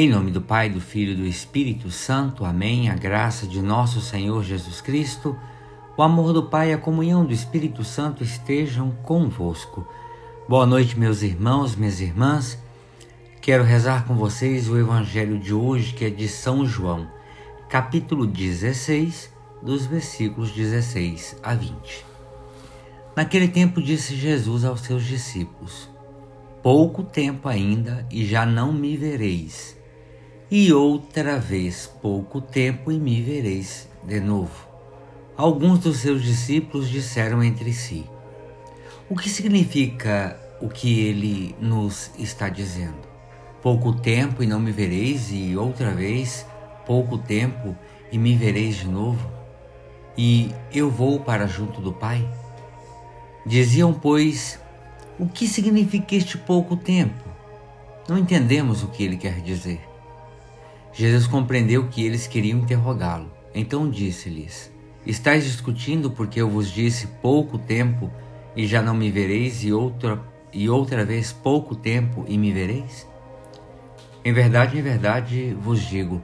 Em nome do Pai, do Filho e do Espírito Santo. Amém. A graça de nosso Senhor Jesus Cristo, o amor do Pai e a comunhão do Espírito Santo estejam convosco. Boa noite, meus irmãos, minhas irmãs. Quero rezar com vocês o evangelho de hoje, que é de São João, capítulo 16, dos versículos 16 a 20. Naquele tempo disse Jesus aos seus discípulos: Pouco tempo ainda e já não me vereis e outra vez pouco tempo e me vereis de novo. Alguns dos seus discípulos disseram entre si: O que significa o que ele nos está dizendo? Pouco tempo e não me vereis, e outra vez pouco tempo e me vereis de novo? E eu vou para junto do Pai? Diziam, pois, o que significa este pouco tempo? Não entendemos o que ele quer dizer. Jesus compreendeu que eles queriam interrogá-lo. Então disse-lhes: Estais discutindo porque eu vos disse pouco tempo e já não me vereis, e outra, e outra vez pouco tempo e me vereis? Em verdade, em verdade vos digo: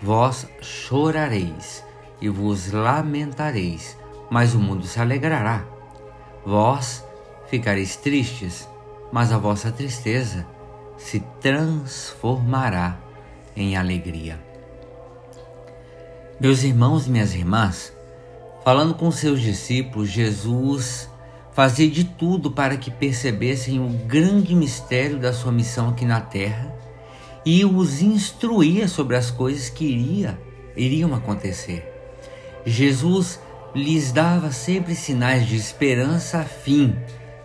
vós chorareis e vos lamentareis, mas o mundo se alegrará. Vós ficareis tristes, mas a vossa tristeza se transformará em alegria. Meus irmãos e minhas irmãs, falando com seus discípulos, Jesus fazia de tudo para que percebessem o grande mistério da sua missão aqui na terra e os instruía sobre as coisas que iria, iriam acontecer. Jesus lhes dava sempre sinais de esperança a fim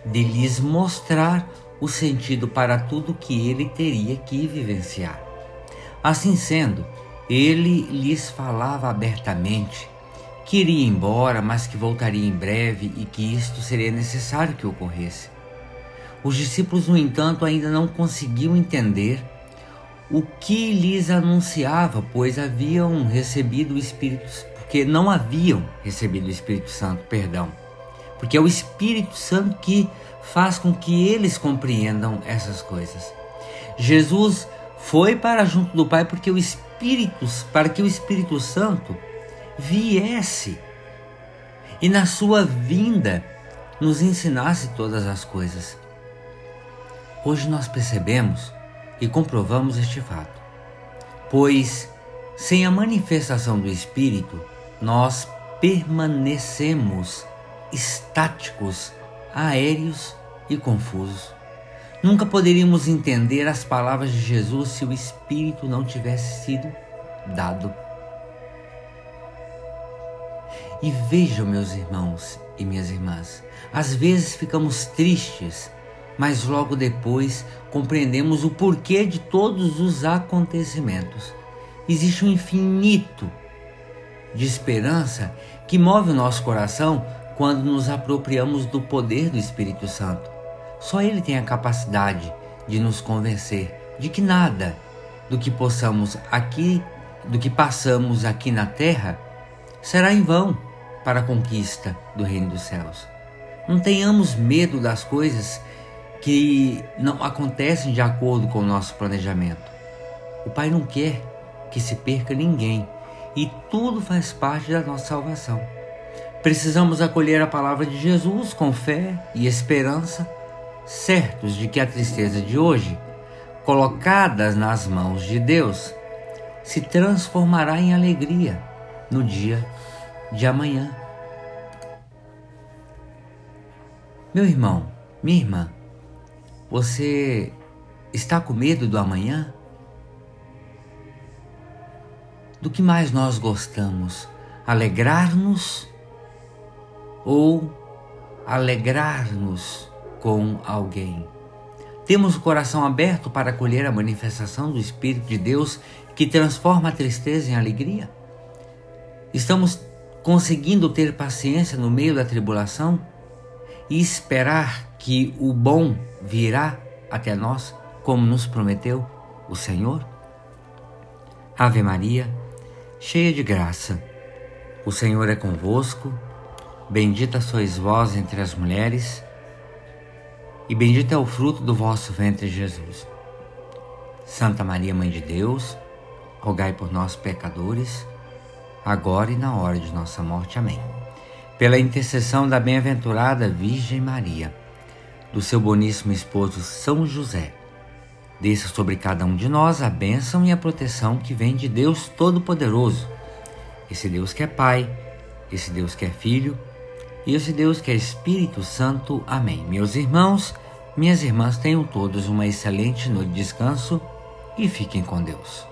de lhes mostrar o sentido para tudo que ele teria que vivenciar. Assim sendo, ele lhes falava abertamente que iria embora, mas que voltaria em breve e que isto seria necessário que ocorresse. Os discípulos, no entanto, ainda não conseguiam entender o que lhes anunciava, pois haviam recebido o Espírito, porque não haviam recebido o Espírito Santo, perdão. Porque é o Espírito Santo que faz com que eles compreendam essas coisas. Jesus foi para junto do Pai porque o Espírito, para que o Espírito Santo viesse e na sua vinda nos ensinasse todas as coisas. Hoje nós percebemos e comprovamos este fato, pois sem a manifestação do Espírito, nós permanecemos estáticos, aéreos e confusos. Nunca poderíamos entender as palavras de Jesus se o Espírito não tivesse sido dado. E vejam, meus irmãos e minhas irmãs, às vezes ficamos tristes, mas logo depois compreendemos o porquê de todos os acontecimentos. Existe um infinito de esperança que move o nosso coração quando nos apropriamos do poder do Espírito Santo. Só Ele tem a capacidade de nos convencer de que nada do que possamos aqui, do que passamos aqui na terra, será em vão para a conquista do reino dos céus. Não tenhamos medo das coisas que não acontecem de acordo com o nosso planejamento. O Pai não quer que se perca ninguém e tudo faz parte da nossa salvação. Precisamos acolher a palavra de Jesus com fé e esperança certos de que a tristeza de hoje, colocadas nas mãos de Deus, se transformará em alegria no dia de amanhã. Meu irmão, minha irmã, você está com medo do amanhã? Do que mais nós gostamos? Alegrar-nos ou alegrar-nos com alguém. Temos o coração aberto para acolher a manifestação do Espírito de Deus que transforma a tristeza em alegria? Estamos conseguindo ter paciência no meio da tribulação e esperar que o bom virá até nós, como nos prometeu o Senhor? Ave Maria, cheia de graça, o Senhor é convosco, bendita sois vós entre as mulheres e bendito é o fruto do vosso ventre, Jesus. Santa Maria, Mãe de Deus, rogai por nós, pecadores, agora e na hora de nossa morte. Amém. Pela intercessão da bem-aventurada Virgem Maria, do seu boníssimo esposo São José, desça sobre cada um de nós a bênção e a proteção que vem de Deus Todo-Poderoso, esse Deus que é Pai, esse Deus que é Filho e esse Deus que é Espírito Santo. Amém. Meus irmãos, minhas irmãs, tenham todos uma excelente noite de descanso e fiquem com Deus.